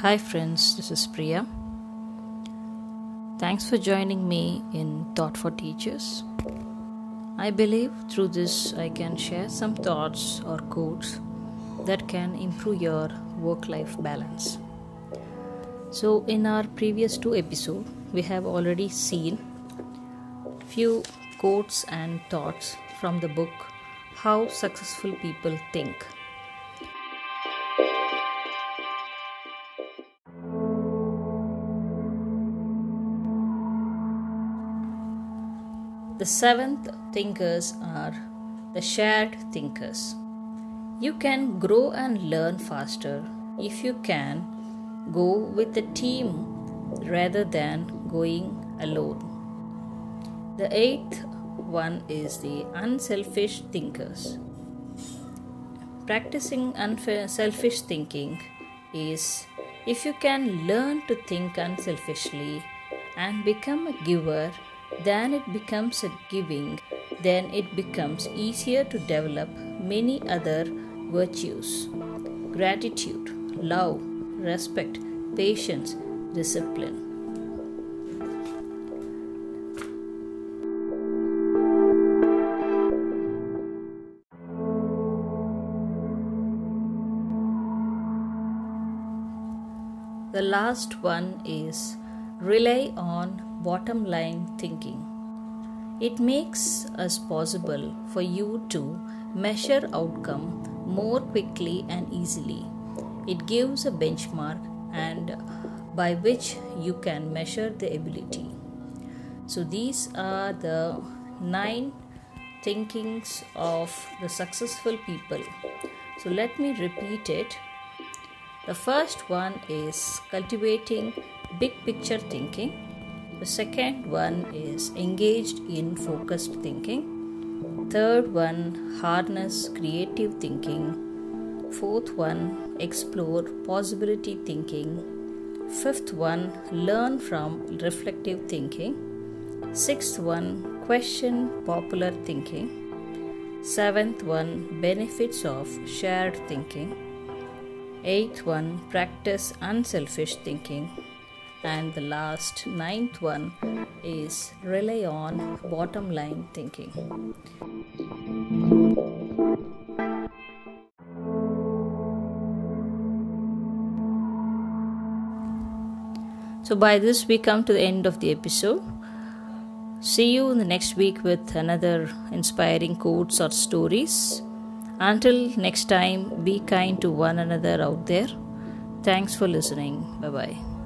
Hi, friends, this is Priya. Thanks for joining me in Thought for Teachers. I believe through this I can share some thoughts or quotes that can improve your work life balance. So, in our previous two episodes, we have already seen few quotes and thoughts from the book How Successful People Think. The seventh thinkers are the shared thinkers. You can grow and learn faster if you can go with a team rather than going alone. The eighth one is the unselfish thinkers. Practicing unselfish thinking is if you can learn to think unselfishly and become a giver then it becomes a giving, then it becomes easier to develop many other virtues gratitude, love, respect, patience, discipline. The last one is rely on bottom line thinking. It makes us possible for you to measure outcome more quickly and easily. It gives a benchmark and by which you can measure the ability. So these are the nine thinkings of the successful people. So let me repeat it. The first one is cultivating big picture thinking. The second one is engaged in focused thinking. Third one, harness creative thinking. Fourth one, explore possibility thinking. Fifth one, learn from reflective thinking. Sixth one, question popular thinking. Seventh one, benefits of shared thinking. Eighth one, practice unselfish thinking and the last ninth one is rely on bottom line thinking. So by this we come to the end of the episode. See you in the next week with another inspiring quotes or stories. Until next time be kind to one another out there. Thanks for listening. Bye bye